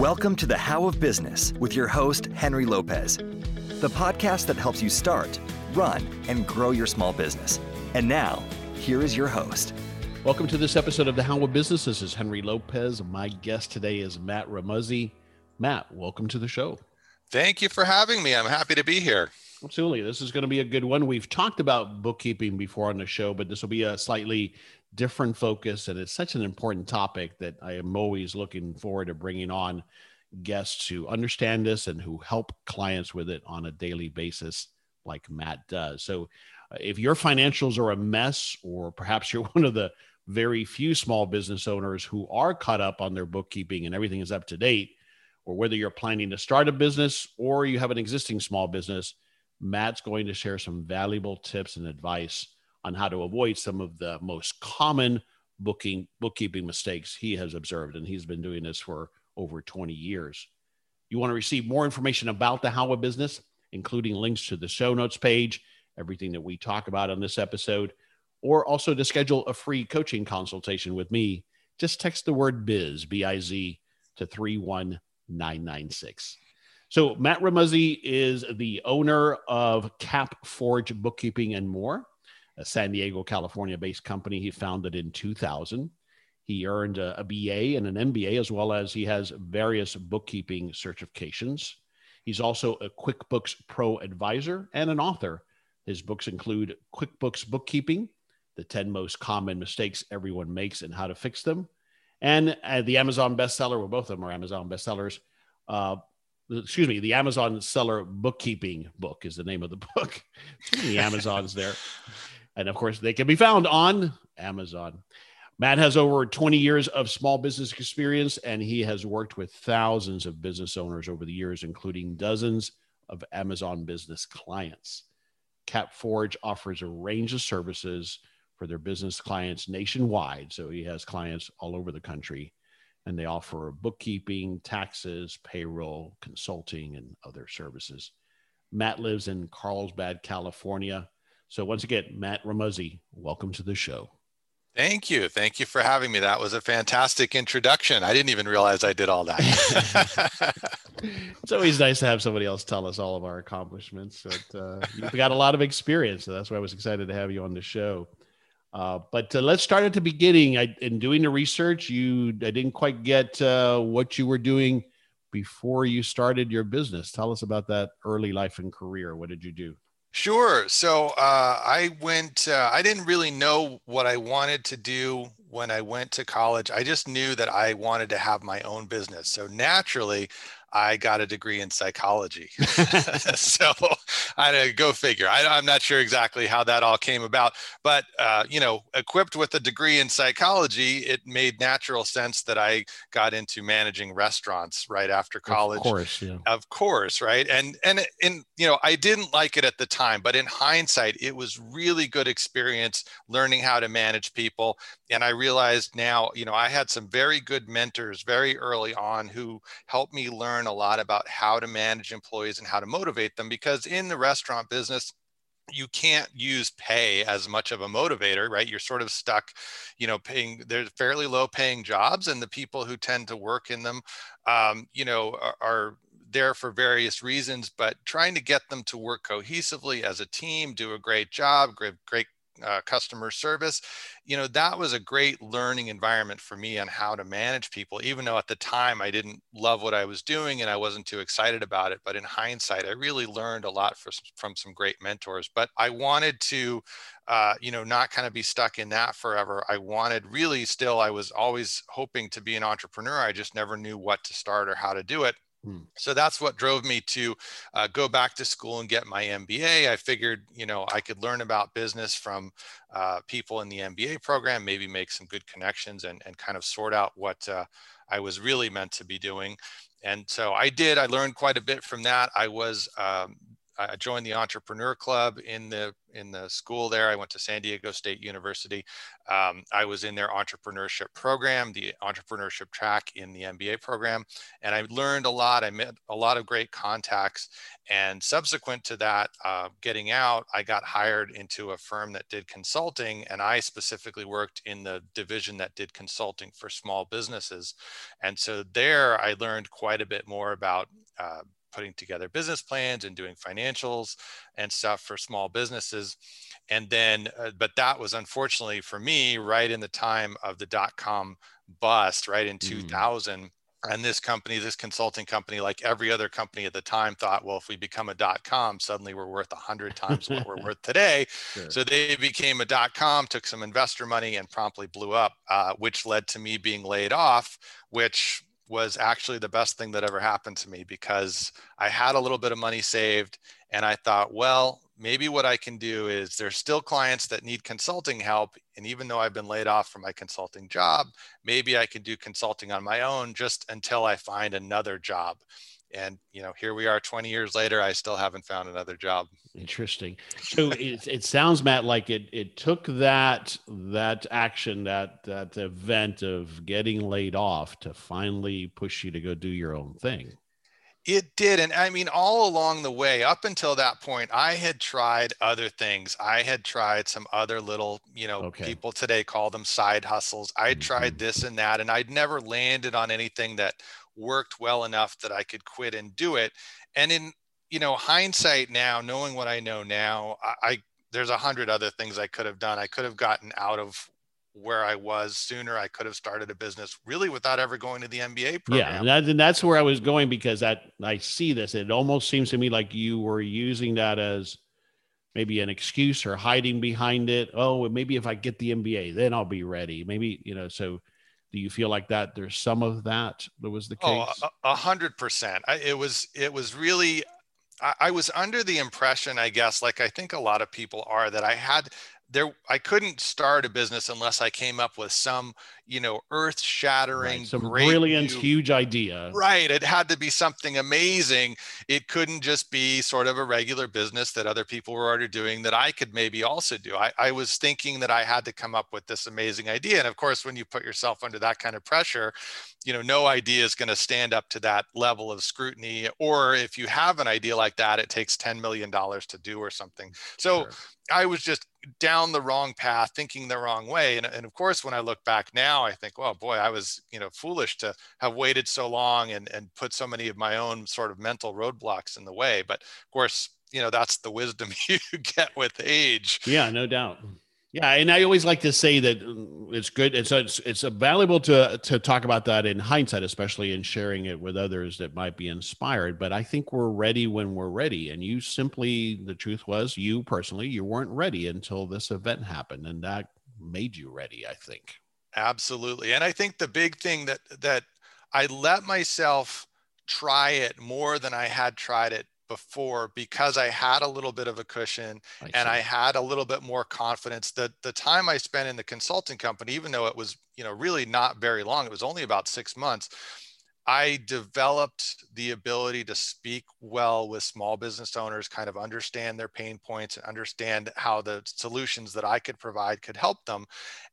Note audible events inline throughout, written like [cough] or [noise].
Welcome to the How of Business with your host, Henry Lopez, the podcast that helps you start, run, and grow your small business. And now, here is your host. Welcome to this episode of the How of Business. This is Henry Lopez. My guest today is Matt Remuzzi. Matt, welcome to the show. Thank you for having me. I'm happy to be here. Absolutely. This is going to be a good one. We've talked about bookkeeping before on the show, but this will be a slightly different focus. And it's such an important topic that I am always looking forward to bringing on guests who understand this and who help clients with it on a daily basis, like Matt does. So, uh, if your financials are a mess, or perhaps you're [laughs] one of the very few small business owners who are caught up on their bookkeeping and everything is up to date, or whether you're planning to start a business or you have an existing small business, Matt's going to share some valuable tips and advice on how to avoid some of the most common booking bookkeeping mistakes he has observed and he's been doing this for over 20 years. You want to receive more information about the how business including links to the show notes page everything that we talk about on this episode or also to schedule a free coaching consultation with me just text the word biz b-i-z to 31996 so matt remuzzi is the owner of CapForge bookkeeping and more a San Diego, California based company he founded in 2000. He earned a, a, BA and an MBA, as well as he has various bookkeeping certifications. He's also a QuickBooks Pro advisor and an author. His books include QuickBooks Bookkeeping, the 10 most common mistakes everyone makes and how to fix them, and uh, the Amazon bestseller, well, both of them are Amazon bestsellers. Uh, excuse me, the Amazon seller bookkeeping book is the name of the book. [laughs] Many Amazons there. And of course, they can be found on Amazon. Matt has over 20 years of small business experience, and he has worked with thousands of business owners over the years, including dozens of Amazon business clients. CapForge offers a range of services for their business clients nationwide. So he has clients all over the country, and they offer bookkeeping, taxes, payroll, consulting, and other services. Matt lives in Carlsbad, California. So once again, Matt Remuzzi, welcome to the show. Thank you. Thank you for having me. That was a fantastic introduction. I didn't even realize I did all that. [laughs] it's always nice to have somebody else tell us all of our accomplishments. But uh, you've got a lot of experience, so that's why I was excited to have you on the show. Uh, but uh, let's start at the beginning. I, in doing the research, you I didn't quite get uh, what you were doing before you started your business. Tell us about that early life and career. What did you do? Sure. So uh, I went, uh, I didn't really know what I wanted to do when I went to college. I just knew that I wanted to have my own business. So naturally, I got a degree in psychology. [laughs] [laughs] so I go figure. I, am not sure exactly how that all came about, but uh, you know, equipped with a degree in psychology, it made natural sense that I got into managing restaurants right after college. Of course, yeah. Of course, right? And and and you know, I didn't like it at the time, but in hindsight, it was really good experience learning how to manage people. And I realized now, you know, I had some very good mentors very early on who helped me learn a lot about how to manage employees and how to motivate them because in the restaurant business, you can't use pay as much of a motivator right? You're sort of stuck you know paying there's fairly low paying jobs and the people who tend to work in them um, you know are, are there for various reasons but trying to get them to work cohesively as a team do a great job great great uh, customer service you know that was a great learning environment for me on how to manage people even though at the time i didn't love what i was doing and i wasn't too excited about it but in hindsight i really learned a lot for, from some great mentors but i wanted to uh, you know not kind of be stuck in that forever i wanted really still i was always hoping to be an entrepreneur i just never knew what to start or how to do it. So that's what drove me to uh, go back to school and get my MBA. I figured, you know, I could learn about business from uh, people in the MBA program, maybe make some good connections and, and kind of sort out what uh, I was really meant to be doing. And so I did. I learned quite a bit from that. I was um, I joined the entrepreneur club in the in the school there. I went to San Diego State University. Um, I was in their entrepreneurship program, the entrepreneurship track in the MBA program, and I learned a lot. I met a lot of great contacts. And subsequent to that, uh, getting out, I got hired into a firm that did consulting, and I specifically worked in the division that did consulting for small businesses. And so there, I learned quite a bit more about. Uh, putting together business plans and doing financials and stuff for small businesses and then uh, but that was unfortunately for me right in the time of the dot com bust right in mm. 2000 and this company this consulting company like every other company at the time thought well if we become a dot com suddenly we're worth 100 times what we're [laughs] worth today sure. so they became a dot com took some investor money and promptly blew up uh, which led to me being laid off which was actually the best thing that ever happened to me because I had a little bit of money saved and I thought, well, maybe what I can do is there's still clients that need consulting help. And even though I've been laid off from my consulting job, maybe I can do consulting on my own just until I find another job and you know here we are 20 years later i still haven't found another job. Interesting. [laughs] So it, it sounds matt like it it took that that action that that event of getting laid off to finally push you to go do your own thing it did. And I mean, all along the way, up until that point, I had tried other things. I had tried some other little, you know, okay. people today call them side hustles. I'd mm-hmm. tried this and that, and I'd never landed on anything that worked well enough that I could quit and do it. And in you know hindsight now, knowing what I know now, I, I there's a hundred other things I could have done. I could have gotten out of where I was sooner. I could have started a business really without ever going to the MBA program. Yeah, and, that, and that's where I was going because that I see this. It almost seems to me like you were using that as maybe an excuse or hiding behind it. Oh, maybe if I get the MBA, then I'll be ready. Maybe you know. So do you feel like that there's some of that that was the oh, case? Oh, a hundred percent. It was, it was really, I, I was under the impression, I guess, like I think a lot of people are that I had, there i couldn't start a business unless i came up with some you know earth shattering right. some brilliant new, huge idea right it had to be something amazing it couldn't just be sort of a regular business that other people were already doing that i could maybe also do I, I was thinking that i had to come up with this amazing idea and of course when you put yourself under that kind of pressure you know no idea is going to stand up to that level of scrutiny or if you have an idea like that it takes 10 million dollars to do or something mm, so sure. i was just down the wrong path thinking the wrong way. And, and of course when i look back now i think well boy i was you know foolish to have waited so long and and put so many of my own sort of mental roadblocks in the way. But of course you know that's the wisdom [laughs] you get with age. Yeah no doubt yeah, and I always like to say that it's good. It's it's it's valuable to to talk about that in hindsight, especially in sharing it with others that might be inspired. But I think we're ready when we're ready. And you simply, the truth was, you personally, you weren't ready until this event happened, and that made you ready. I think. Absolutely, and I think the big thing that that I let myself try it more than I had tried it before because I had a little bit of a cushion I and I had a little bit more confidence. The the time I spent in the consulting company, even though it was, you know, really not very long, it was only about six months. I developed the ability to speak well with small business owners, kind of understand their pain points and understand how the solutions that I could provide could help them.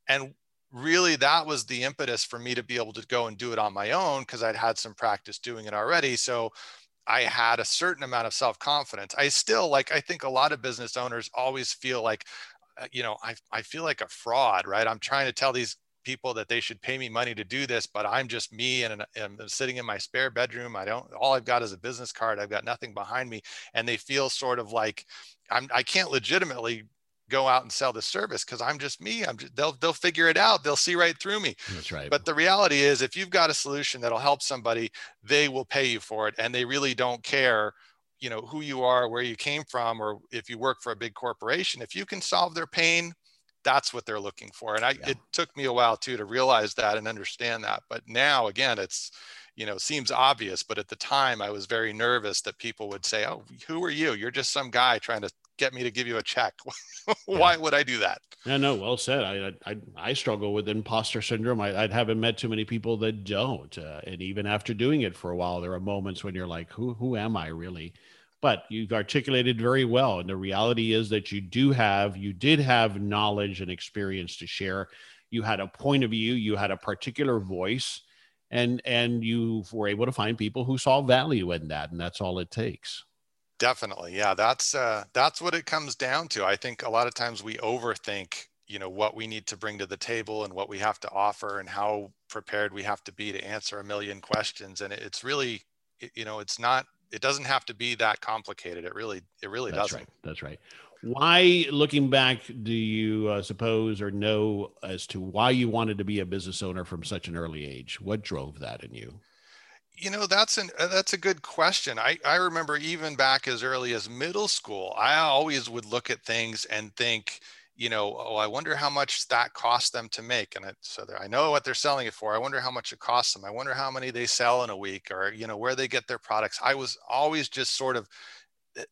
And really that was the impetus for me to be able to go and do it on my own because I'd had some practice doing it already. So I had a certain amount of self confidence. I still like, I think a lot of business owners always feel like, uh, you know, I, I feel like a fraud, right? I'm trying to tell these people that they should pay me money to do this, but I'm just me and, and I'm sitting in my spare bedroom. I don't, all I've got is a business card. I've got nothing behind me. And they feel sort of like I'm, I can't legitimately go out and sell the service because I'm just me. I'm just, they'll they'll figure it out. They'll see right through me. That's right. But the reality is, if you've got a solution that'll help somebody, they will pay you for it, and they really don't care, you know, who you are, where you came from, or if you work for a big corporation. If you can solve their pain, that's what they're looking for. And I, yeah. it took me a while too to realize that and understand that. But now, again, it's you know seems obvious but at the time i was very nervous that people would say oh who are you you're just some guy trying to get me to give you a check. [laughs] Why yeah. would I do that? Yeah, no, well said. I I, I struggle with imposter syndrome. I, I haven't met too many people that don't, uh, and even after doing it for a while, there are moments when you're like, who who am I really? but you've articulated very well and the reality is that you do have you did have knowledge and experience to share you had a point of view you had a particular voice and and you were able to find people who saw value in that and that's all it takes definitely yeah that's uh that's what it comes down to i think a lot of times we overthink you know what we need to bring to the table and what we have to offer and how prepared we have to be to answer a million questions and it's really you know it's not it doesn't have to be that complicated it really it really that's doesn't. right that's right. Why looking back do you uh, suppose or know as to why you wanted to be a business owner from such an early age? What drove that in you you know that's an uh, that's a good question i i remember even back as early as middle school i always would look at things and think you know, oh, I wonder how much that cost them to make. And it, so I know what they're selling it for. I wonder how much it costs them. I wonder how many they sell in a week or, you know, where they get their products. I was always just sort of,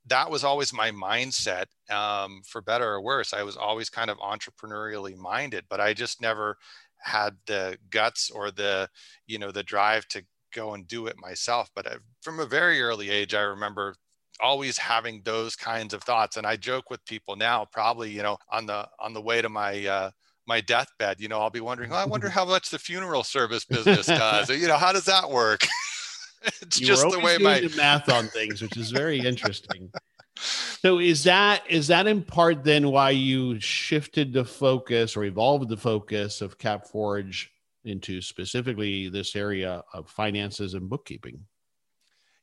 that was always my mindset um, for better or worse. I was always kind of entrepreneurially minded, but I just never had the guts or the, you know, the drive to go and do it myself. But I, from a very early age, I remember always having those kinds of thoughts and i joke with people now probably you know on the on the way to my uh my deathbed you know i'll be wondering oh, i wonder how much the funeral service business does you know how does that work [laughs] it's you just the way my the math on things which is very interesting so is that is that in part then why you shifted the focus or evolved the focus of CapForge into specifically this area of finances and bookkeeping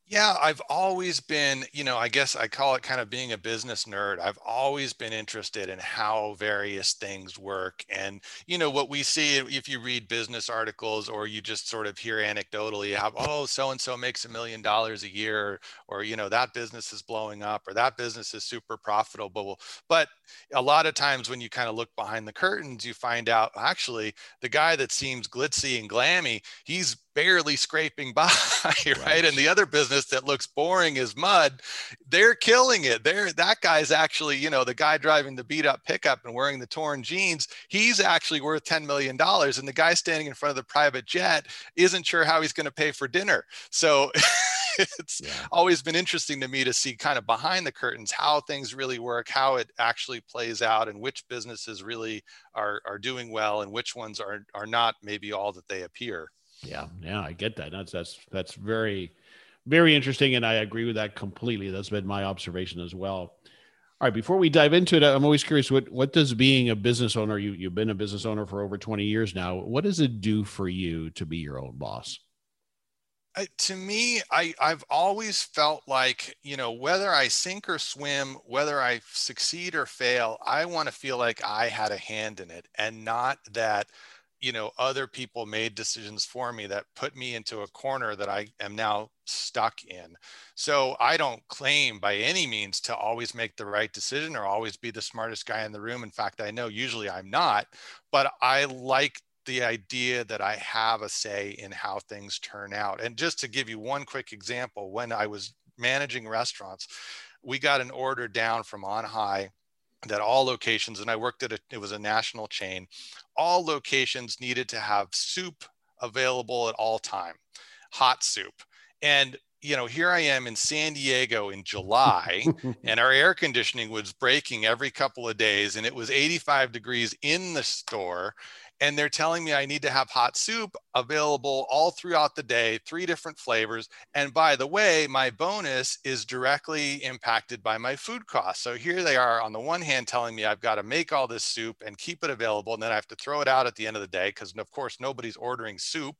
yeah, I've always been, you know, I guess I call it kind of being a business nerd. I've always been interested in how various things work. And, you know, what we see if you read business articles or you just sort of hear anecdotally how, oh, so and so makes a million dollars a year, or, you know, that business is blowing up or that business is super profitable. But a lot of times when you kind of look behind the curtains, you find out actually the guy that seems glitzy and glammy, he's barely scraping [laughs] by, right? right? And the other business that looks boring as mud, they're killing it. They're that guy's actually, you know, the guy driving the beat up pickup and wearing the torn jeans, he's actually worth $10 million. And the guy standing in front of the private jet isn't sure how he's going to pay for dinner. So [laughs] [laughs] it's yeah. always been interesting to me to see kind of behind the curtains how things really work, how it actually plays out, and which businesses really are, are doing well and which ones are, are not maybe all that they appear. Yeah, yeah, I get that. That's that's that's very, very interesting, and I agree with that completely. That's been my observation as well. All right, before we dive into it, I'm always curious what what does being a business owner, you you've been a business owner for over 20 years now, what does it do for you to be your own boss? To me, I, I've always felt like, you know, whether I sink or swim, whether I succeed or fail, I want to feel like I had a hand in it and not that you know other people made decisions for me that put me into a corner that i am now stuck in. So i don't claim by any means to always make the right decision or always be the smartest guy in the room. In fact i know usually i'm not but i like the idea that i have a say in how things turn out and just to give you one quick example when i was managing restaurants we got an order down from on high that all locations, and I worked at a, it was a national chain, all locations needed to have soup available at all time, hot soup. And you know, here I am in San Diego in July, and our air conditioning was breaking every couple of days, and it was 85 degrees in the store and they're telling me I need to have hot soup available all throughout the day, three different flavors. And by the way, my bonus is directly impacted by my food costs. So here they are on the one hand telling me I've got to make all this soup and keep it available, and then I have to throw it out at the end of the day because, of course, nobody's ordering soup.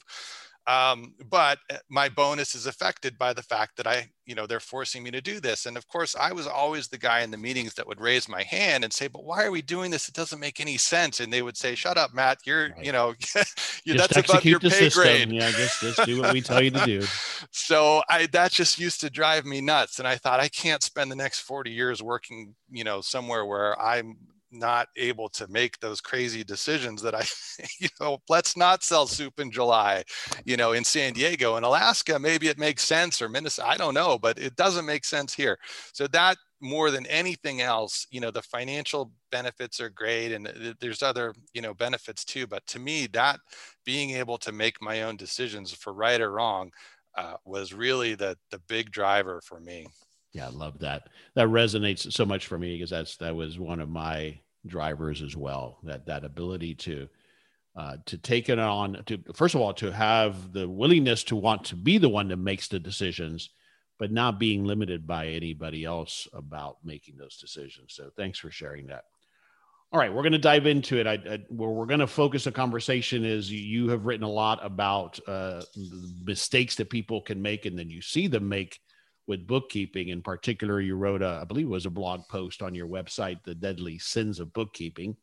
Um, but uh, my bonus is affected by the fact that I, you know, they're forcing me to do this. And of course, I was always the guy in the meetings that would raise my hand and say, "But why are we doing this? It doesn't make any sense." And they would say, "Shut up, Matt. You're, right. you know, [laughs] you, that's above your pay system. grade." Yeah, just just do what we tell you to do. [laughs] so I that just used to drive me nuts, and I thought I can't spend the next 40 years working, you know, somewhere where I'm not able to make those crazy decisions that I, [laughs] you know, let's not sell soup in July, you know, in San Diego and Alaska, maybe it makes sense or Minnesota, I don't know, but it doesn't make sense here. So that more than anything else, you know, the financial benefits are great and there's other, you know, benefits too. But to me, that being able to make my own decisions for right or wrong uh, was really the, the big driver for me. Yeah, I love that. That resonates so much for me because that's that was one of my drivers as well. That that ability to uh, to take it on to first of all to have the willingness to want to be the one that makes the decisions but not being limited by anybody else about making those decisions so thanks for sharing that all right we're going to dive into it I, I, where we're going to focus the conversation is you have written a lot about uh, mistakes that people can make and then you see them make with bookkeeping in particular you wrote a, i believe it was a blog post on your website the deadly sins of bookkeeping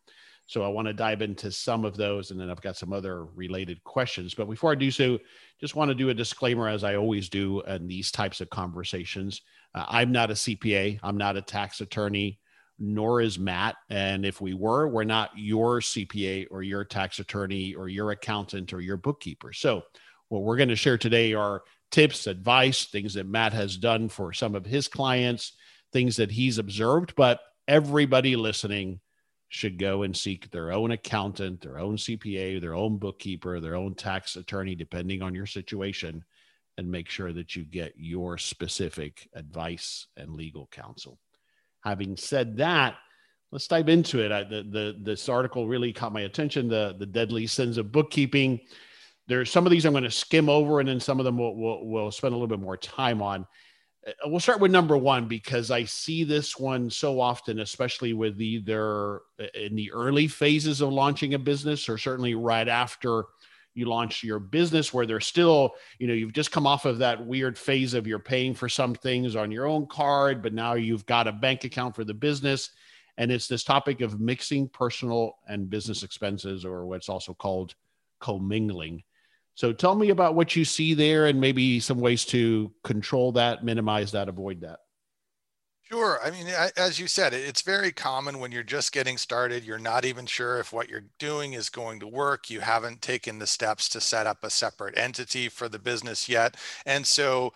so I want to dive into some of those, and then I've got some other related questions. But before I do so, just want to do a disclaimer, as I always do in these types of conversations. Uh, I'm not a CPA, I'm not a tax attorney, nor is Matt. And if we were, we're not your CPA or your tax attorney or your accountant or your bookkeeper. So what we're going to share today are tips, advice, things that Matt has done for some of his clients, things that he's observed. But everybody listening should go and seek their own accountant, their own CPA, their own bookkeeper, their own tax attorney, depending on your situation, and make sure that you get your specific advice and legal counsel. Having said that, let's dive into it. I, the, the, this article really caught my attention the, the deadly sins of bookkeeping. There's some of these I'm going to skim over, and then some of them we'll, we'll, we'll spend a little bit more time on. Uh, we'll start with number one because I see this one so often, especially with either uh, in the early phases of launching a business or certainly right after you launch your business where they're still, you know, you've just come off of that weird phase of you're paying for some things on your own card, but now you've got a bank account for the business. And it's this topic of mixing personal and business expenses, or what's also called commingling. So tell me about what you see there and maybe some ways to control that, minimize that, avoid that. Sure. I mean, as you said, it's very common when you're just getting started. You're not even sure if what you're doing is going to work. You haven't taken the steps to set up a separate entity for the business yet. And so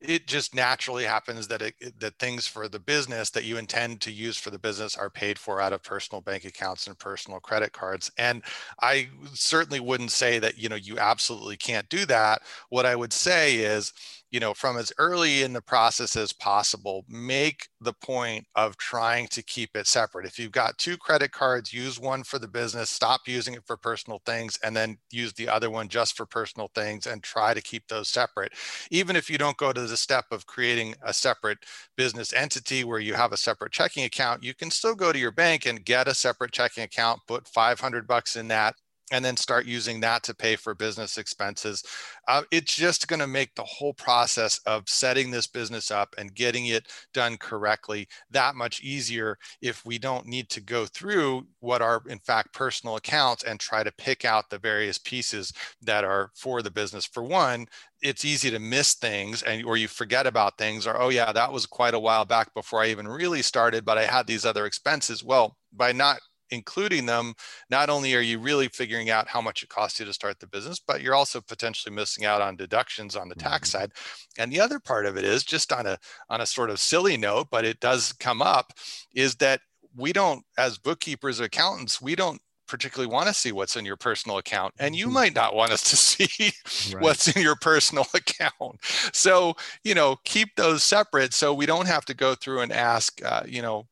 it just naturally happens that it, that things for the business that you intend to use for the business are paid for out of personal bank accounts and personal credit cards. And i certainly wouldn't say that you know you absolutely can't do that. What i would say is you know, from as early in the process as possible, make the point of trying to keep it separate. If you've got two credit cards, use one for the business, stop using it for personal things, and then use the other one just for personal things and try to keep those separate. Even if you don't go to the step of creating a separate business entity where you have a separate checking account, you can still go to your bank and get a separate checking account, put 500 bucks in that, and then start using that to pay for business expenses. Uh, it's just going to make the whole process of setting this business up and getting it done correctly that much easier if we don't need to go through what are, in fact, personal accounts and try to pick out the various pieces that are for the business. For one, it's easy to miss things and or you forget about things or oh yeah that was quite a while back before i even really started but i had these other expenses well by not including them, not only are you really figuring out how much it costs you to start the business, but you're also potentially missing out on deductions on the tax mm-hmm. side. And the other part of it is just on a on a sort of silly note, but it does come up, is that we don't, as bookkeepers, accountants, we don't particularly want to see what's in your personal account and you mm-hmm. might not want us to see [laughs] right. what's in your personal [laughs] account so you know keep those separate so we don't have to go through and ask uh, you know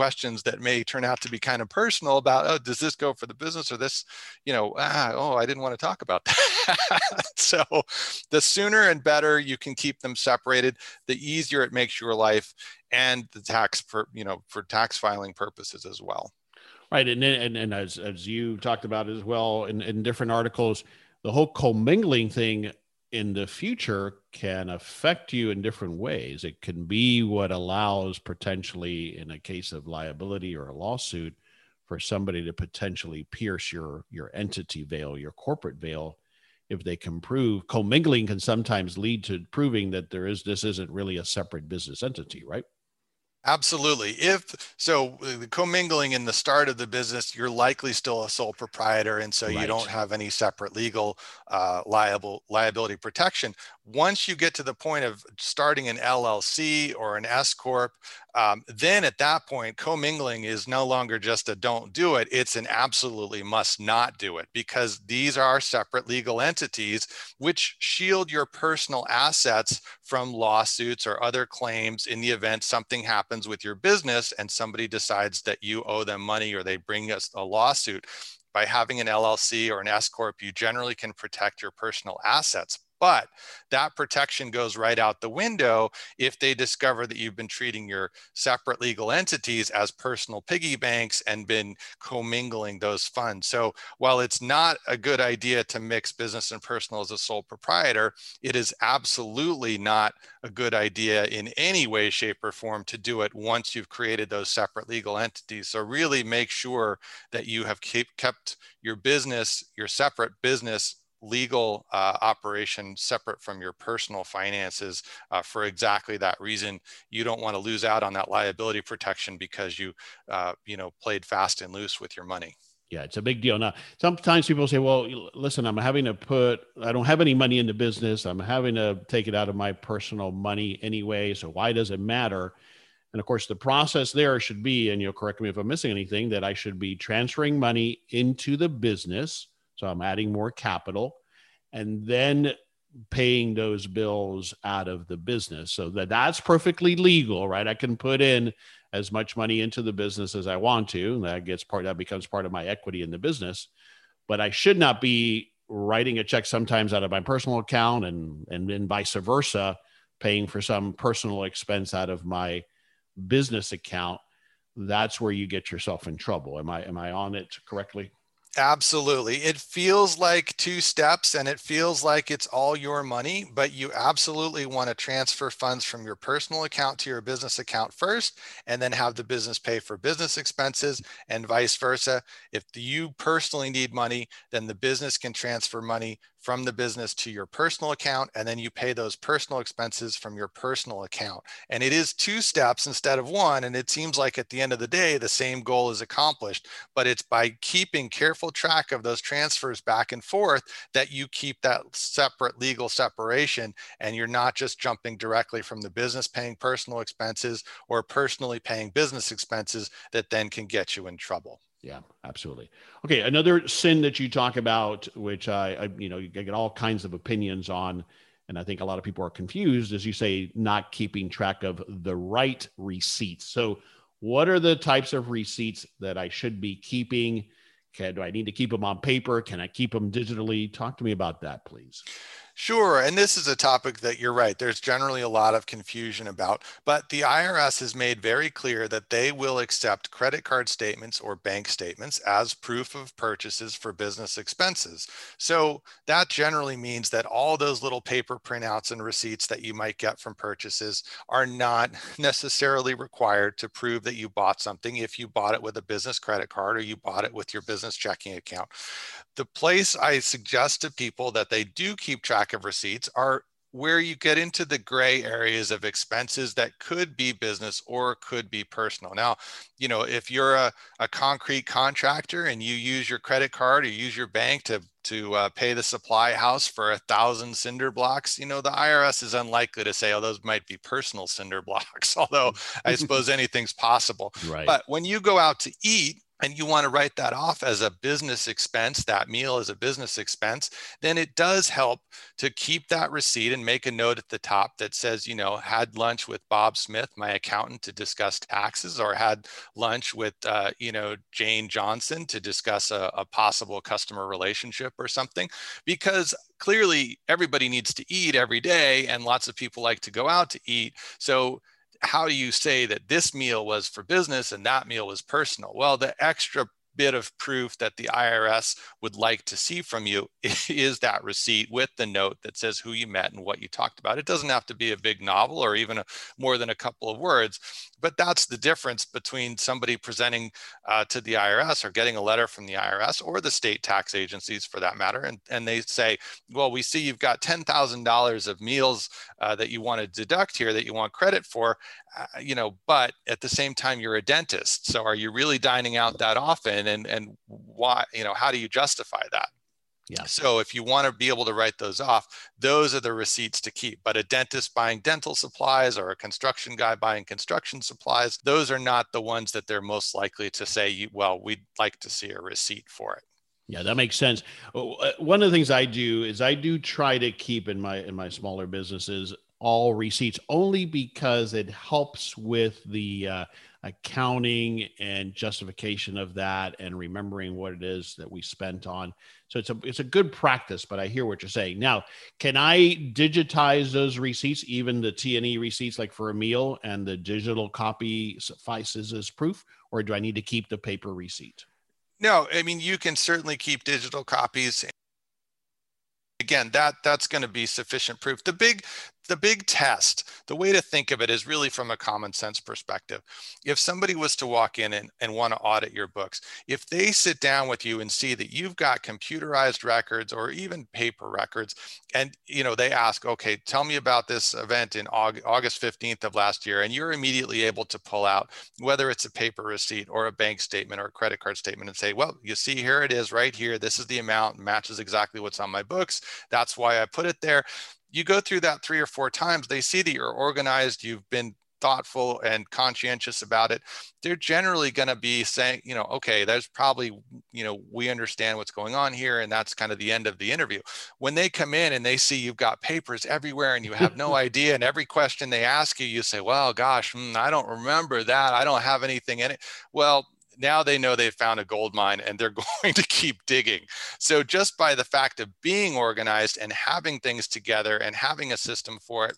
questions that may turn out to be kind of personal about oh does this go for the business or this you know ah, oh i didn't want to talk about that. [laughs] So the sooner and better you can keep them separated the easier it makes your life and the tax for you know for tax filing purposes as well. Right and and, and as, as you talked about as well in, in different articles the whole commingling thing in the future can affect you in different ways. It can be what allows potentially, in a case of liability or a lawsuit, for somebody to potentially pierce your your entity veil, your corporate veil, if they can prove commingling can sometimes lead to proving that there is this isn't really a separate business entity, right? Absolutely. If so, uh, the commingling in the start of the business, you're likely still a sole proprietor, and so right. you don't have any separate legal uh, liable liability protection. Once you get to the point of starting an LLC or an S corp, um, then at that point, commingling is no longer just a don't do it; it's an absolutely must not do it because these are separate legal entities which shield your personal assets from lawsuits or other claims in the event something happens with your business and somebody decides that you owe them money or they bring us a lawsuit by having an LLC or an S Corp, you generally can protect your personal assets. But that protection goes right out the window if they discover that you've been treating your separate legal entities as personal piggy banks and been commingling those funds. So while it's not a good idea to mix business and personal as a sole proprietor, it is absolutely not a good idea in any way, shape, or form to do it once you've created those separate legal entities. So really make sure that you have kept your business, your separate business legal uh, operation separate from your personal finances uh, for exactly that reason. You don't want to lose out on that liability protection because you, uh, you know, played fast and loose with your money. Yeah, it's a big deal. Now, sometimes people say, well, listen, I'm having to put, I don't have any money in the business. I'm having to take it out of my personal money anyway. So why does it matter? And of course, the process there should be, and you'll correct me if I'm missing anything, that I should be transferring money into the business so I'm adding more capital and then paying those bills out of the business. So that that's perfectly legal, right? I can put in as much money into the business as I want to. And that gets part that becomes part of my equity in the business. But I should not be writing a check sometimes out of my personal account and and then vice versa, paying for some personal expense out of my business account. That's where you get yourself in trouble. Am I am I on it correctly? Absolutely. It feels like two steps and it feels like it's all your money, but you absolutely want to transfer funds from your personal account to your business account first and then have the business pay for business expenses and vice versa. If you personally need money, then the business can transfer money from the business to your personal account, and then you pay those personal expenses from your personal account. And it is two steps instead of one. And it seems like at the end of the day, the same goal is accomplished. But it's by keeping careful track of those transfers back and forth that you keep that separate legal separation. And you're not just jumping directly from the business paying personal expenses or personally paying business expenses that then can get you in trouble. Yeah, absolutely. Okay, another sin that you talk about, which I, I, you know, you get all kinds of opinions on, and I think a lot of people are confused, as you say, not keeping track of the right receipts. So, what are the types of receipts that I should be keeping? Can, do I need to keep them on paper? Can I keep them digitally? Talk to me about that, please. Sure. And this is a topic that you're right. There's generally a lot of confusion about, but the IRS has made very clear that they will accept credit card statements or bank statements as proof of purchases for business expenses. So that generally means that all those little paper printouts and receipts that you might get from purchases are not [laughs] necessarily required to prove that you bought something if you bought it with a business credit card or you bought it with your business checking account. The place I suggest to people that they do keep track of receipts are where you get into the gray areas of expenses that could be business or could be personal. Now, you know, if you're a, a concrete contractor and you use your credit card or use your bank to to uh, pay the supply house for a thousand cinder blocks, you know, the IRS is unlikely to say, oh, those might be personal cinder blocks, [laughs] although I [laughs] suppose anything's possible. Right. But when you go out to eat, and you want to write that off as a business expense, that meal as a business expense, then it does help to keep that receipt and make a note at the top that says, you know, had lunch with Bob Smith, my accountant, to discuss taxes, or had lunch with, uh, you know, Jane Johnson to discuss a, a possible customer relationship or something. Because clearly everybody needs to eat every day, and lots of people like to go out to eat. So how do you say that this meal was for business and that meal was personal? Well, the extra bit of proof that the IRS would like to see from you [laughs] is that receipt with the note that says who you met and what you talked about. It doesn't have to be a big novel or even a, more than a couple of words, but that's the difference between somebody presenting uh, to the IRS or getting a letter from the IRS or the state tax agencies for that matter. And, and they say, well, we see you've got $10,000 of meals uh, that you want to deduct here that you want credit for, uh, you know, but at the same time, you're a dentist. So are you really dining out that often? And, and why, you know, how do you justify that? Yeah. So if you want to be able to write those off, those are the receipts to keep. But a dentist buying dental supplies or a construction guy buying construction supplies, those are not the ones that they're most likely to say, well, we'd like to see a receipt for it. Yeah, that makes sense. Oh, uh, one of the things I do is I do try to keep in my in my smaller businesses all receipts only because it helps with the uh, accounting and justification of that and remembering what it is that we spent on. So it's a it's a good practice, but I hear what you're saying. Now, can I digitize those receipts, even the T&E receipts like for a meal and the digital copy suffices as proof or do I need to keep the paper receipt? No, I mean you can certainly keep digital copies again that that's going to be sufficient proof the big the big test, the way to think of it is really from a common sense perspective. If somebody was to walk in and, and want to audit your books, if they sit down with you and see that you've got computerized records or even paper records, and you know they ask, okay, tell me about this event in August 15th of last year, and you're immediately able to pull out whether it's a paper receipt or a bank statement or a credit card statement and say, well, you see here it is right here. This is the amount, matches exactly what's on my books. That's why I put it there you go through that three or four times, they see that you're organized, you've been thoughtful and conscientious about it they're generally going to be saying you know okay there's probably you know we understand what's going on here and that's kind of the end of the interview. When they come in and they see you've got papers everywhere and you have no [laughs] idea and every question they ask you you say well gosh hmm, i don't remember that i don't have anything in it. Well now they know they've found a gold mine and they're [laughs] going to keep digging. So just by the fact of being organized and having things together and having a system for it,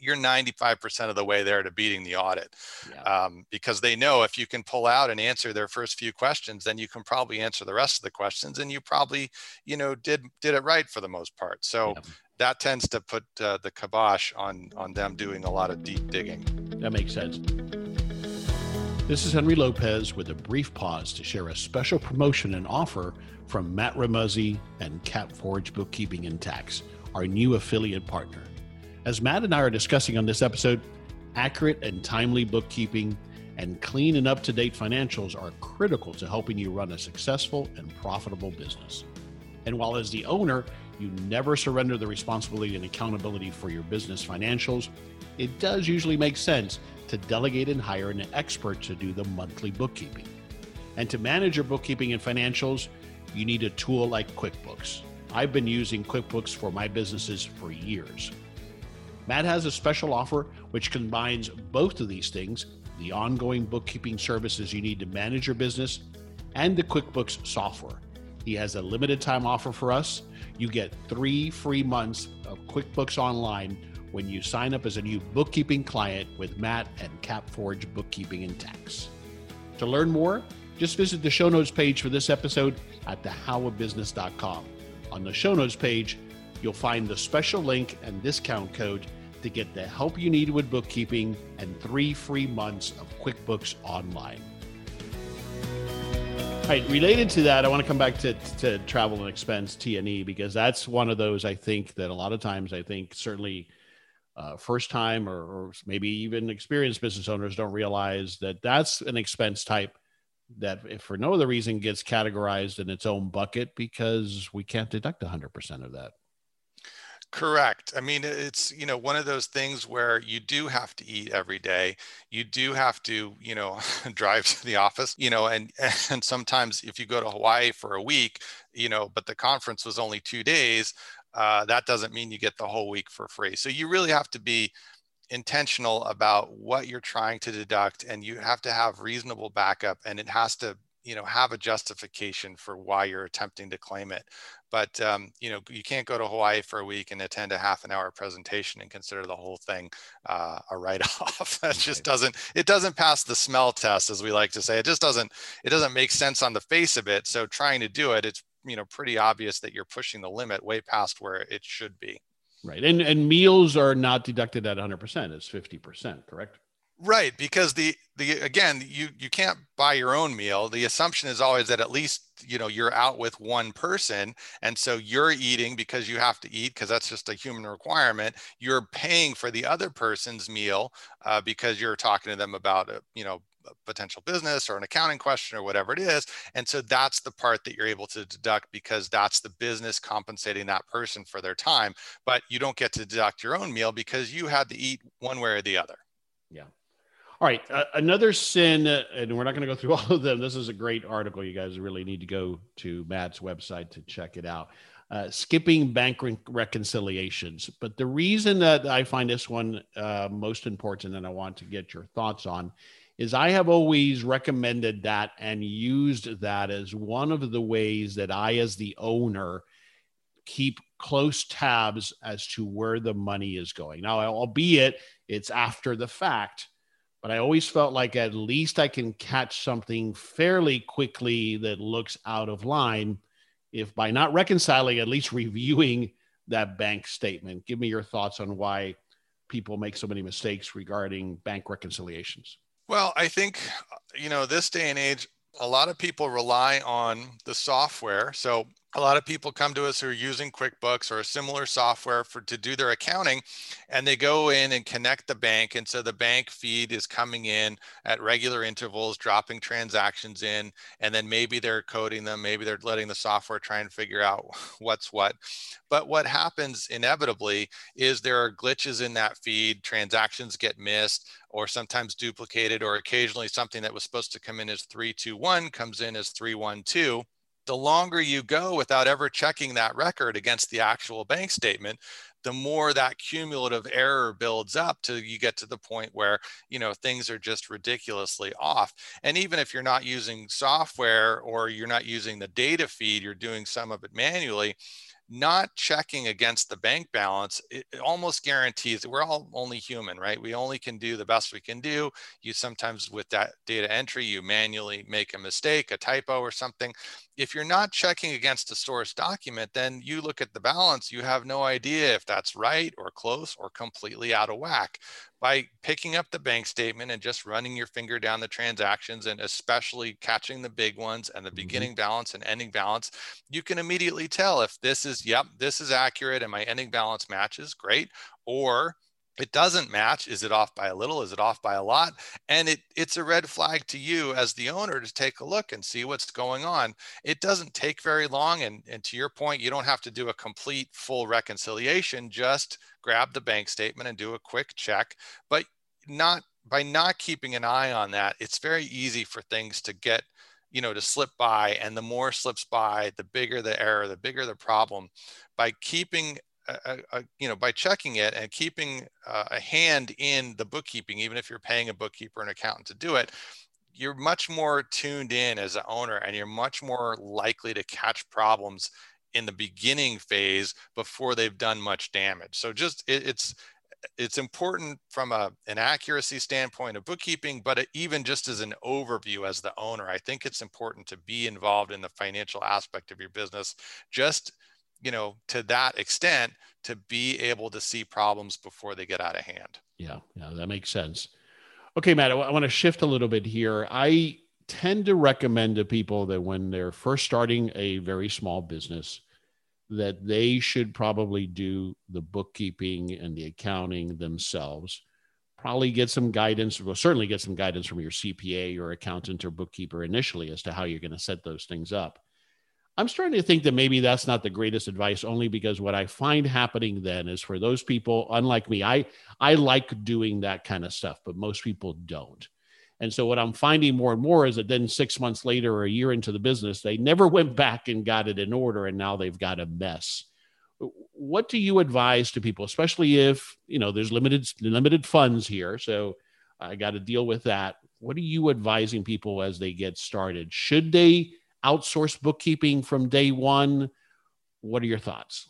you're 95% of the way there to beating the audit yeah. um, because they know if you can pull out and answer their first few questions then you can probably answer the rest of the questions and you probably you know did did it right for the most part so yeah. that tends to put uh, the kibosh on on them doing a lot of deep digging that makes sense this is Henry Lopez with a brief pause to share a special promotion and offer from Matt Remuzzi and CapForge Bookkeeping and Tax, our new affiliate partner. As Matt and I are discussing on this episode, accurate and timely bookkeeping and clean and up to date financials are critical to helping you run a successful and profitable business. And while as the owner, you never surrender the responsibility and accountability for your business financials, it does usually make sense to delegate and hire an expert to do the monthly bookkeeping. And to manage your bookkeeping and financials, you need a tool like QuickBooks. I've been using QuickBooks for my businesses for years. Matt has a special offer which combines both of these things the ongoing bookkeeping services you need to manage your business and the QuickBooks software. He has a limited time offer for us. You get three free months of QuickBooks Online when you sign up as a new bookkeeping client with Matt and CapForge Bookkeeping and Tax. To learn more, just visit the show notes page for this episode at thehowofbusiness.com. On the show notes page, you'll find the special link and discount code to get the help you need with bookkeeping and three free months of QuickBooks Online. All right, related to that, I want to come back to, to travel and expense T&E because that's one of those I think that a lot of times I think certainly – uh, first time or, or, maybe even experienced business owners don't realize that that's an expense type that for no other reason gets categorized in its own bucket because we can't deduct 100% of that. Correct. I mean it's you know one of those things where you do have to eat every day. You do have to you know [laughs] drive to the office you know and [laughs] and sometimes if you go to hawaii for a week you know but the conference was only two days uh, that doesn't mean you get the whole week for free. So you really have to be intentional about what you're trying to deduct and you have to have reasonable backup and it has to you know have a justification for why you're attempting to claim it. But um, you know you can't go to hawaii for a week and attend a half an hour presentation and consider the whole thing uh, a write-off. [laughs] That just doesn't it doesn't pass the smell test as we like to say. It just doesn't it doesn't make sense on the face of it. So trying to do it it's you know pretty obvious that you're pushing the limit way past where it should be. Right. And and meals are not deducted at 100% it's 50% correct? Right because the the again you you can't buy your own meal. The assumption is always that at least you know you're out with one person and so you're eating because you have to eat because that's just a human requirement. You're paying for the other person's meal uh, because you're talking to them about uh, you know potential business or an accounting question or whatever it is. And so that's the part that you're able to deduct because that's the business compensating that person for their time. But you don't get to deduct your own meal because you had to eat one way or the other. Yeah. All right. Uh, another sin, and we're not going to go through [laughs] all of them. This is a great article. You guys really need to go to Matt's website to check it out. Uh, skipping bank re- reconciliations. But the reason that I find this one uh, most important and I want to get your thoughts on is I have always recommended that and used that as one of the ways that I, as the owner, keep close tabs as to where the money is going. Now, albeit it's after the fact, but I always felt like at least I can catch something fairly quickly that looks out of line if by not reconciling, at least reviewing that bank statement. Give me your thoughts on why people make so many mistakes regarding bank reconciliations. Well, I think, uh, you know, this day and age, a lot of people rely on the software. So a lot of people come to us who are using QuickBooks or a similar software for to do their accounting and they go in and connect the bank and so the bank feed is coming in at regular intervals dropping transactions in and then maybe they're coding them maybe they're letting the software try and figure out [laughs] what's what. But what happens inevitably is there are glitches in that feed transactions get missed or sometimes duplicated or occasionally something that was supposed to come in as 321 comes in as 312 the longer you go without ever checking that record against the actual bank statement the more that cumulative error builds up till you get to the point where you know things are just ridiculously off. And even if you're not using software or you're not using the data feed you're doing some of it manually not checking against the bank balance it, almost guarantees that we're all only human right? We only can do the best we can do. You sometimes with that data entry you manually make a mistake a typo or something if you're not checking against a source document then you look at the balance you have no idea if that's right or close or completely out of whack by picking up the bank statement and just running your finger down the transactions and especially catching the big ones and the mm-hmm. beginning balance and ending balance, you can immediately tell if this is, yep, this is accurate and my ending balance matches, great. Or it doesn't match is it off by a little is it off by a lot? And it it's a red flag to you as the owner to take a look and see what's going on. It doesn't take very long and and to your point you don't have to do a complete full reconciliation just grab the bank statement and do a quick check. But not by not keeping an eye on that it's very easy for things to get you know to slip by and the more slips by the bigger the error the bigger the problem. By keeping a, a, you know by checking it and keeping uh, a hand in the bookkeeping even if you're paying a bookkeeper and accountant to do it you're much more tuned in as an owner and you're much more likely to catch problems in the beginning phase before they've done much damage. So just it, it's it's important from a, an accuracy standpoint of bookkeeping but even just as an overview as the owner i think it's important to be involved in the financial aspect of your business just you know, to that extent to be able to see problems before they get out of hand. Yeah, yeah, that makes sense. Okay, Matt, I, w- I want to shift a little bit here. I tend to recommend to people that when they're first starting a very small business, that they should probably do the bookkeeping and the accounting themselves. Probably get some guidance, well, certainly get some guidance from your CPA or accountant or bookkeeper initially as to how you're going to set those things up. I'm starting to think that maybe that's not the greatest advice only because what I find happening then is for those people unlike me I I like doing that kind of stuff but most people don't. And so what I'm finding more and more is that then 6 months later or a year into the business they never [laughs] went back and got it in order and now they've got a mess. What do you advise to people especially if, you know, there's limited limited funds here so I got to deal with that. What are you advising people as they get started? Should they outsource bookkeeping from day one? What are your thoughts?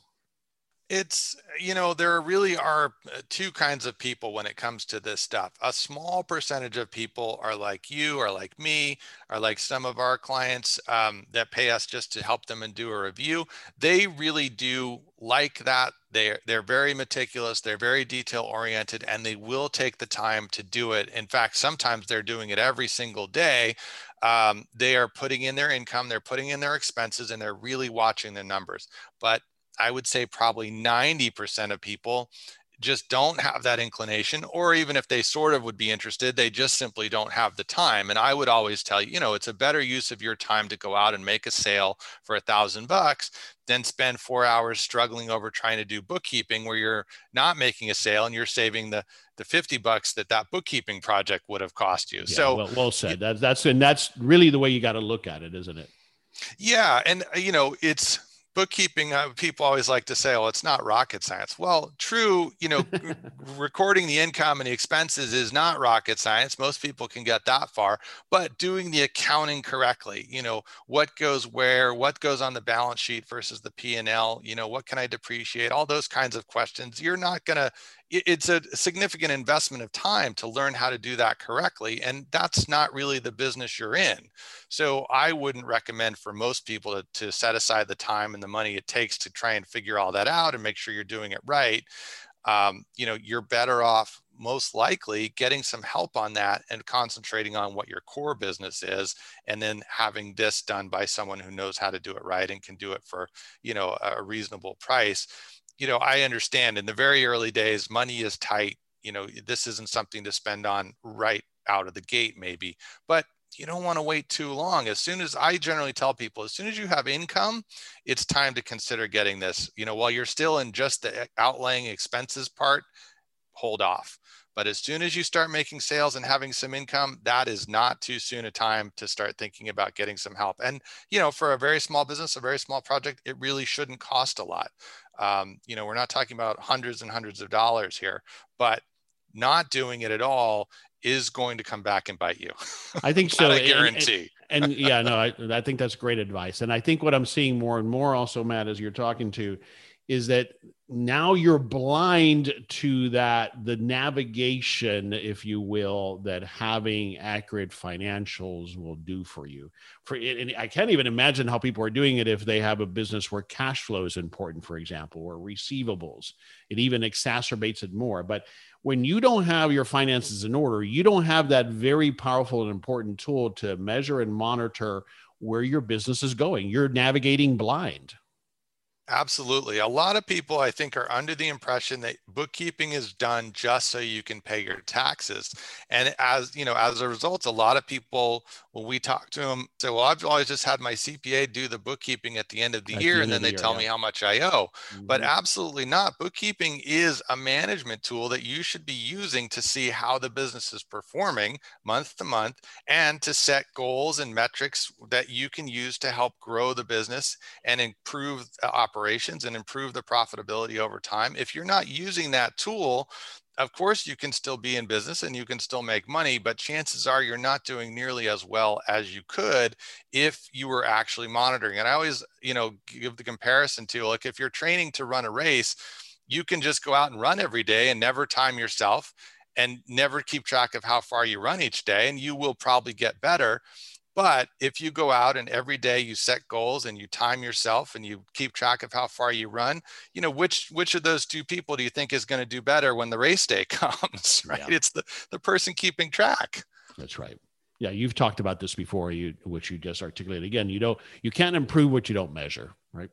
It's, you know, there really are uh, two kinds of people when it comes to this stuff. A small percentage of people are like you, or like me, or like some of our clients um, that pay us just to help them and do a review. They really do like that. They're, they're very meticulous, they're very detail oriented, and they will take the time to do it. In fact, sometimes they're doing it every single day um, they are putting in their income, they're putting in their expenses, and they're really watching the numbers. But I would say probably 90% of people just don't have that inclination or even if they sort of would be interested they just simply don't have the time. And i would always tell you you know it's a better use of your time to go out and make a sale for a thousand bucks than spend four hours struggling over trying to do bookkeeping where you're not making a sale and you're saving the the 50 bucks that that bookkeeping project would have cost you. Yeah, so well, well said. That, that's and that's really the way you got to look at it isn't it? Yeah and uh, you know it's bookkeeping uh, people always like to say well it's not rocket science. Well true you know [laughs] recording the income and the expenses is not rocket science. Most people can get that far but doing the accounting correctly you know what goes where what goes on the balance sheet versus the p&l you know what can i depreciate? All those kinds of questions. You're not going to it's a significant investment of time to learn how to do that correctly and that's not really the business you're in. So i wouldn't recommend for most people to, to set aside the time and the money it takes to try and figure all that out and make sure you're doing it right. Um, you know you're better off most likely getting some help on that and concentrating on what your core business is and then having this done by someone who knows how to do it right and can do it for you know a reasonable price you know, I understand in the very early days, money is tight. You know, this isn't something to spend on right out of the gate, maybe, but you don't want to wait too long. As soon as I generally tell people, as soon as you have income, it's time to consider getting this. You know, while you're still in just the eh, outlaying expenses part, hold off. But as soon as you start making sales and having some income, that is not too soon a time to start thinking about getting some help. And, you know, for a very small business, a very small project, it really shouldn't cost a lot. Um, you know, we're not talking about hundreds and hundreds of dollars here, but not doing it at all is going to come back and bite you. I think [laughs] so. I guarantee. And, and, and yeah, no, [laughs] I, I think that's great advice. And I think what I'm seeing more and more also, Matt, as you're talking to, is that now you're blind to that the navigation if you will that having accurate financials will do for you. For and i can't even imagine how people are doing it if they have a business where cash flow is important for example or receivables. It even exacerbates it more. But when you don't have your finances in order you don't have that very powerful and important tool to measure and monitor where your business is going. You're navigating blind Absolutely. A lot of people, I think, are under the impression that bookkeeping is done just so you can pay your taxes. And as you know, as a result, a lot of people, when we talk to them, say, Well, I've always just had my CPA do the bookkeeping at the end of the at year, the and then the they year, tell yeah. me how much I owe. Mm-hmm. But absolutely not. Bookkeeping is a management tool that you should be using to see how the business is performing month to month and to set goals and metrics that you can use to help grow the business and improve operations and improve the profitability over time. If you're not using that tool, of course you can still be in business and you can still make money but chances are you're not doing nearly as well as you could if you were actually monitoring. And i always you know give the comparison to like if you're training to run a race you can just go out and run every day and never time yourself and never keep track of how far you run each day and you will probably get better but if you go out and every day you set goals and you time yourself and you keep track of how far you run, you know, which which of those two people do you think is going to do better when the race day [laughs] comes? Right. Yeah. It's the, the person keeping track. That's right. Yeah, you've talked about this before, you which you just articulated again. You don't you can't improve what you don't measure, right?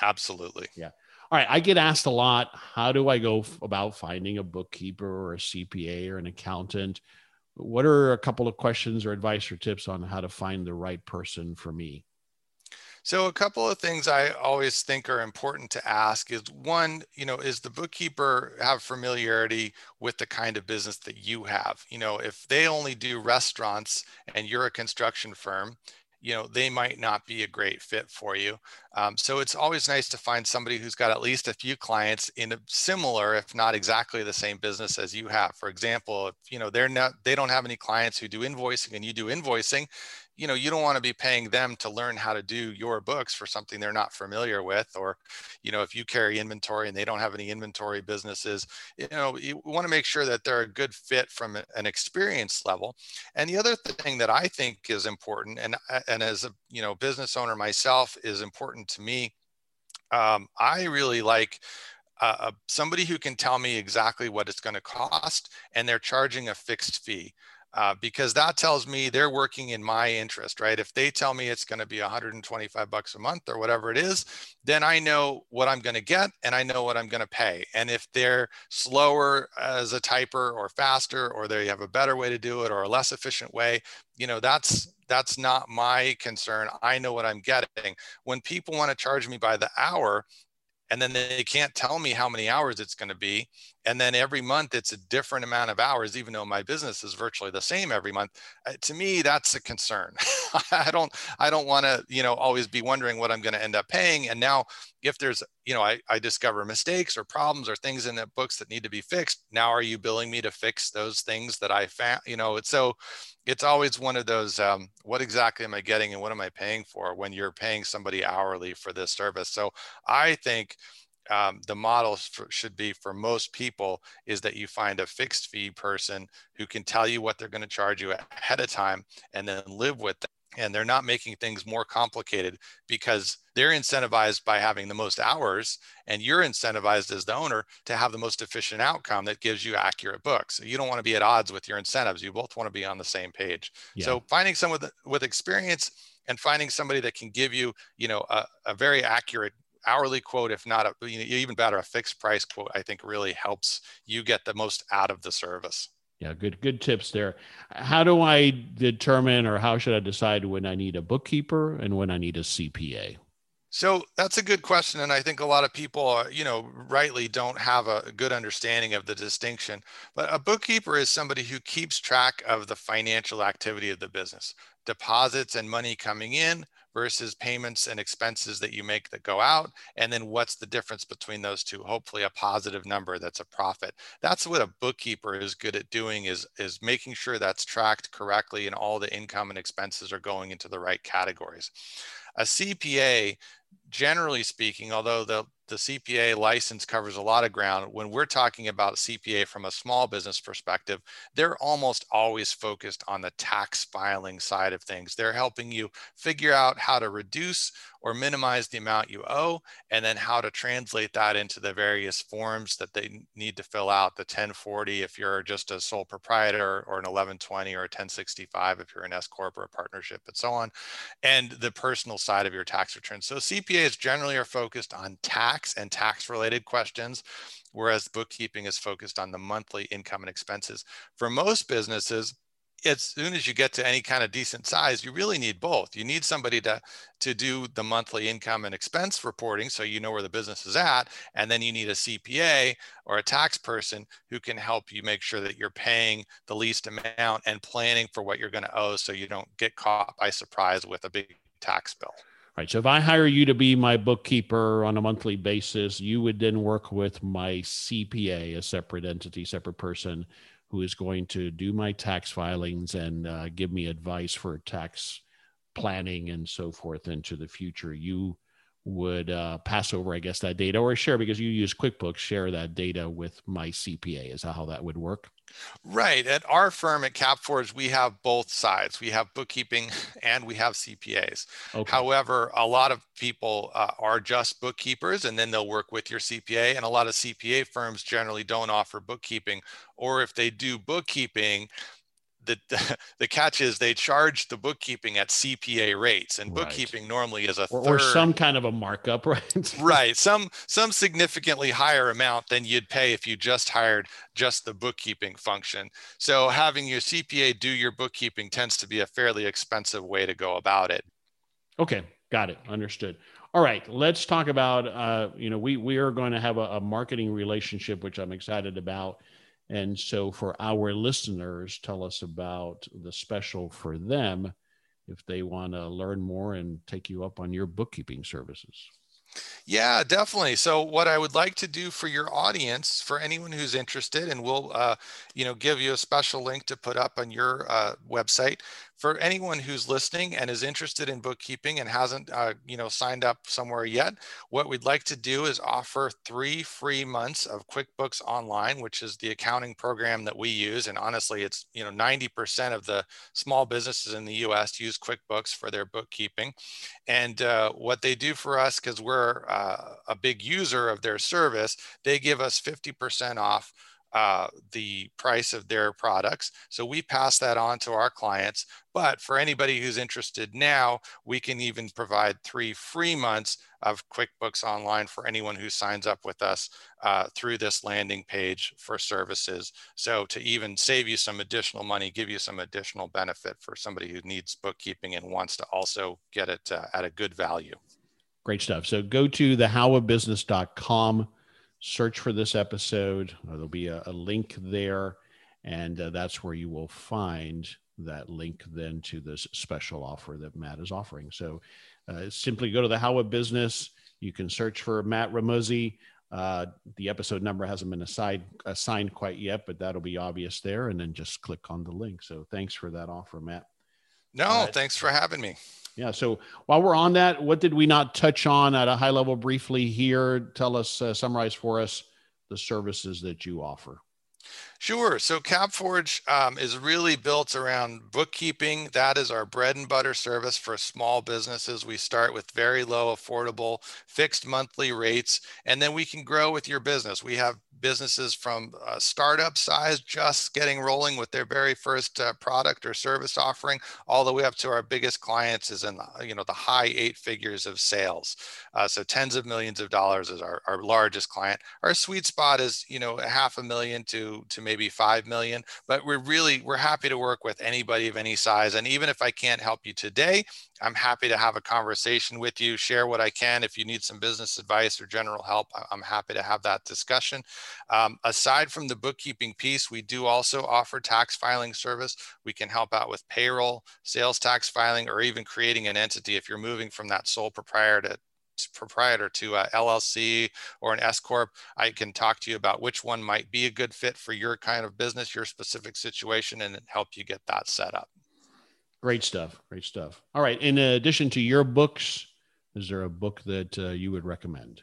Absolutely. Yeah. All right. I get asked a lot, how do I go f- about finding a bookkeeper or a CPA or an accountant? What are a couple of questions or advice or tips on how to find the right person for me? So a couple of things I always think are important to ask is one, you know, is the bookkeeper have familiarity with the kind of business that you have? You know, if they only do restaurants and you're a construction firm, you know they might not be a great fit for you. Um, so it's always nice to find somebody who's got at least a few clients in a similar if not exactly the same business as you have. For example if you know they're not they don't have any clients who do invoicing and you do invoicing you know you don't want to be paying them to learn how to do your books for something they're not familiar with or you know if you carry inventory and they don't have any inventory businesses you know you want to make sure that they're a good fit from an experience level. And the other thing that i think is important and uh, and as a you know business owner myself is important to me um, i really like uh, somebody who can tell me exactly what it's going to cost and they're charging a fixed fee uh, because that tells me they're working in my interest, right? If they tell me it's going to be 125 bucks a month or whatever it is, then I know what I'm going to get and I know what I'm going to pay. And if they're slower as a typer or faster, or they have a better way to do it or a less efficient way, you know, that's that's not my concern. I know what I'm getting. When people want to charge me by the hour, and then they can't tell me how many hours it's going to be and then every month it's a different amount of hours even though my business is virtually the same every month uh, to me that's a concern. [laughs] I don't i don't want to you know always be wondering what i'm going to end up paying and now if there's you know I, I discover mistakes or problems or things in the books that need to be fixed. Now are you billing me to fix those things that i found you know it's so it's always one of those um, what exactly am i getting and what am i paying for when you're paying somebody hourly for this service? So i think um, the model for, should be for most people is that you find a fixed fee person who can tell you what they're going to charge you ahead of time and then live with and they're not making things more complicated because they're incentivized by having the most hours and you're incentivized as the owner to have the most efficient outcome that gives you accurate books you don't want to be at odds with your incentives you both want to be on the same page yeah. so finding someone with, with experience and finding somebody that can give you you know a, a very accurate hourly quote, if not a, you know, even better, a fixed price quote, I think really helps you get the most out of the service. Yeah, good good tips there. How do I determine or how should I decide when I need a bookkeeper and when I need a CPA? So that's a good question, and I think a lot of people, are, you know, rightly don't have a good understanding of the distinction. But a bookkeeper is somebody who keeps track of the financial activity of the business, deposits and money coming in, versus payments and expenses that you make that go out and then what's the difference between those two? Hopefully a positive number that's a profit. That's what a bookkeeper is good at doing is is making sure that's tracked correctly and all the income and expenses are going into the right categories. A cpa generally speaking, although the, the CPA license covers a lot of ground, when we're talking about CPA from a small business perspective, they're almost always focused on the tax filing side of things. They're helping you figure out how to reduce or minimize the amount you owe, and then how to translate that into the various forms that they need to fill out the 1040 if you're just a sole proprietor, or an 1120 or a 1065 if you're an S Corp or a partnership, and so on, and the personal side of your tax return. So CPAs generally are focused on tax and tax related questions whereas bookkeeping is focused on the monthly income and expenses. For most businesses, as soon as you get to any kind of decent size, you really need both. You need somebody to to do the monthly income and expense reporting so you know where the business is at, and then you need a CPA or a tax person who can help you make sure that you're paying the least amount and planning for what you're going to owe so you don't get caught by surprise with a big tax bill. Right. So if I hire you to be my bookkeeper on a monthly basis, you would then work with my CPA, a separate entity, separate person who is going to do my tax filings and uh, give me advice for tax planning and so forth into the future. You would uh, pass over, I guess, that data or share because you use QuickBooks, share that data with my CPA. Is that how that would work? Right. At our firm at CapForge, we have both sides. We have bookkeeping [laughs] and we have CPAs. Okay. However, a lot of people uh, are just bookkeepers and then they'll work with your CPA. And a lot of CPA firms generally don't offer bookkeeping. Or if they do bookkeeping, the, [laughs] the catch is they charge the bookkeeping at CPA rates, and bookkeeping right. normally is a or, or, some kind of a markup, [laughs] right? right, some some significantly higher amount than you'd pay if you just hired just the bookkeeping function. So having your CPA do your bookkeeping tends to be a fairly expensive way to go about it. Okay, got it, understood. All right, let's talk about. Uh, you know, we we are going to have a, a marketing relationship, which I'm excited about and so, for our listeners, tell us about the special for them if they want to learn more and take you up on your bookkeeping services. Yeah, definitely. So, what I would like to do for your audience, for anyone who's interested, and we'll, uh, you know, give you a special link to put up on your uh, website for anyone who's listening and is interested in bookkeeping and hasn't uh, you know signed up somewhere yet what we'd like to do is offer three free months of quickbooks online which is the accounting program that we use. And honestly it's you know 90% of the small businesses in the us use quickbooks for their bookkeeping. And uh, what they do for us because we're uh, a big user of their service they give us 50% off uh, the price of their products. So we pass that on to our clients. But for anybody who's interested now, we can even provide three free months of QuickBooks Online for anyone who signs up with us uh, through this landing page for services. So to even save you some additional money, give you some additional benefit for somebody who needs bookkeeping and wants to also get it uh, at a good value. Great stuff. So go to thehowofbusiness.com search for this episode. Uh, there'll be a, a link there, and uh, that's where you will find that link then to this special offer that Matt is offering. So uh, simply go to the How of Business. You can search for Matt Remuzzi. Uh, the episode number hasn't been assigned, assigned quite yet, but that'll be obvious there. And then just click on the link. So thanks for that offer, Matt. No, uh, thanks for having me. Yeah. So while we're on that, what did we not touch on at a high level briefly here? Tell us, uh, summarize for us the services that you offer. Sure. So CapForge um, is really built around bookkeeping. That is our bread and butter service for small businesses. We start with very low, affordable, fixed monthly rates, and then we can grow with your business. We have businesses from uh, startup size, just getting rolling with their very first uh, product or service offering, all the way up to our biggest clients is in the, you know the high eight figures of sales. Uh, so tens of millions of dollars is our, our largest client. Our sweet spot is you know half a million to to maybe five million. But we're really we're happy to work with anybody of any size. And even if I can't help you today, I'm happy to have a conversation with you, share what I can. If you need some business advice or general help, I'm happy to have that discussion. Um, aside from the bookkeeping piece, we do also offer tax filing service. We can help out with payroll, sales tax filing, or even creating an entity if you're moving from that sole proprietor to, proprietor to a LLC or an S corp, I can talk to you about which one might be a good fit for your kind of business, your specific situation, and help you get that set up. Great stuff. Great stuff. All right. In addition to your books, is there a book that uh, you would recommend?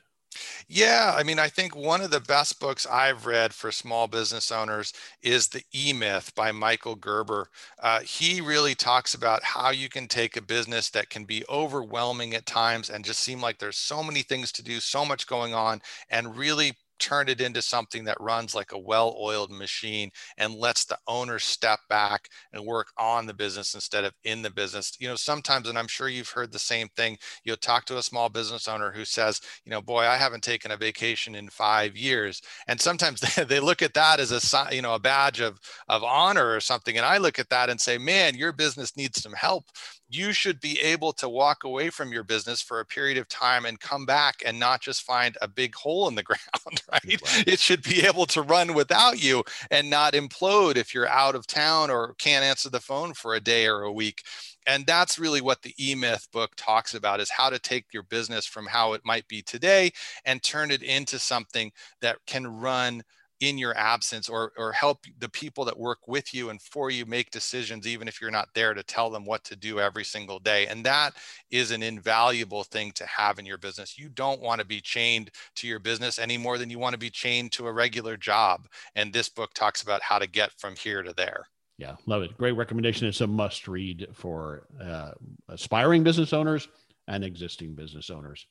Yeah, I mean, I think one of the best books I've read for small business owners is The E Myth by Michael Gerber. Uh, he really talks about how you can take a business that can be overwhelming at times and just seem like there's so many things to do, so much going on, and really turn it into something that runs like a well-oiled machine and lets the owner step back and work on the business instead of in the business. You know sometimes and i'm sure you've heard the same thing you'll talk to a small business owner who says you know boy i haven't taken a vacation in five years. And sometimes [laughs] they, they look at that as a you know a badge of of honor or something. And i look at that and say man your business needs some help you should be able to walk away from your business for a period of time and come back and not just find a big hole in the [laughs] ground, right? It should be able to run without you and not implode if you're out of town or can't answer the phone for a day or a week. And that's really what the E Myth book talks about is how to take your business from how it might be today and turn it into something that can run in your absence or or help the people that work with you and for you make decisions even if you're not there to tell them what to do every single day. And that is an invaluable thing to have in your business. You don't want to be chained to your business any more than you want to be chained to a regular job. And this book talks about how to get from here to there. Yeah love it. Great recommendation. It's a must read for uh, aspiring business owners and existing business owners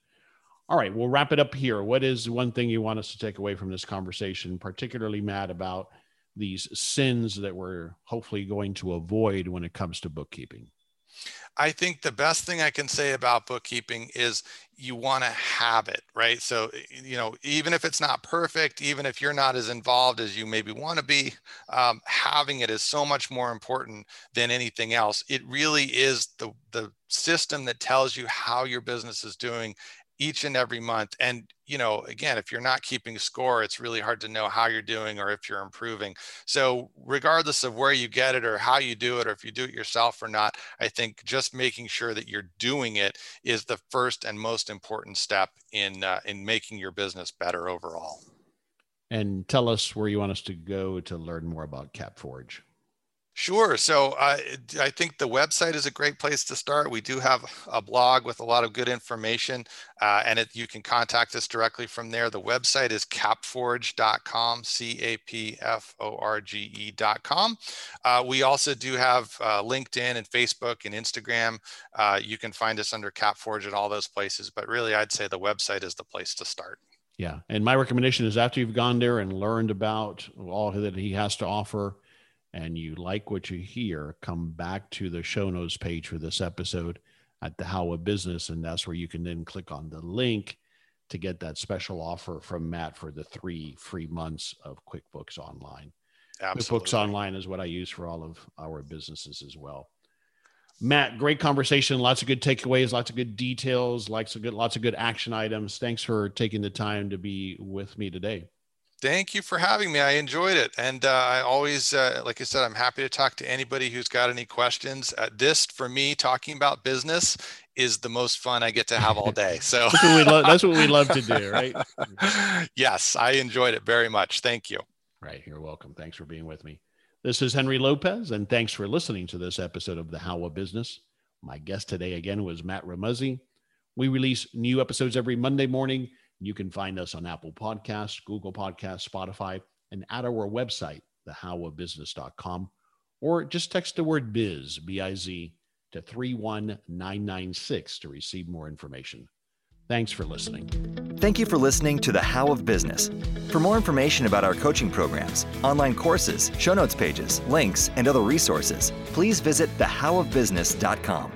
all right, we'll wrap it up here. What is one thing you want us to take away from this conversation, particularly Matt, about these sins that we're hopefully going to avoid when it comes to bookkeeping? I think the best thing I can say about bookkeeping is you want to have it, right? So, you know, even if it's not perfect, even if you're not as involved as you maybe want to be, um, having it is so much more important than anything else. It really is the the system that tells you how your business is doing each and every month. And, you know, again, if you're not keeping score, it's really hard to know how you're doing or if you're improving. So, regardless of where you get it or how you do it, or if you do it yourself or not, I think just making sure that you're doing it is the first and most important step in uh, in making your business better overall. And tell us where you want us to go to learn more about CapForge. Sure. So uh, I think the website is a great place to start. We do have a blog with a lot of good information, uh, and it, you can contact us directly from there. The website is capforge.com, C A P F O R G E.com. Uh, we also do have uh, LinkedIn and Facebook and Instagram. Uh, you can find us under CapForge at all those places, but really, I'd say the website is the place to start. Yeah. And my recommendation is after you've gone there and learned about all that he has to offer and you like what you hear, come back to the show notes page for this episode at the How of Business. And that's where you can then click on the link to get that special offer from Matt for the three free months of QuickBooks Online. Absolutely. QuickBooks Online is what I use for all of our businesses as well. Matt, great conversation. Lots of good takeaways, lots of good details, lots of good, lots of good action items. Thanks for taking the time to be with me today. Thank you for having me. I enjoyed it. And uh, I always, uh, like I said, I'm happy to talk to anybody who's got any questions. Uh, this, for me, talking about business is the most fun I get to have all day. So that's, what we lo- that's what we love to do, [laughs] right? yes, I enjoyed it very much. Thank you. Right. You're welcome. Thanks for being with me. This is Henry Lopez, and thanks for listening to this episode of The How of Business. My guest today again was Matt Remuzzi. We release new episodes every Monday morning. You can find us on Apple Podcasts, Google Podcasts, Spotify, and at our website, thehowofbusiness.com, or just text the word biz, B I Z, to 31996 to receive more information. Thanks for listening. Thank you for listening to The How of Business. For more information about our coaching programs, online courses, show notes pages, links, and other resources, please visit thehowofbusiness.com.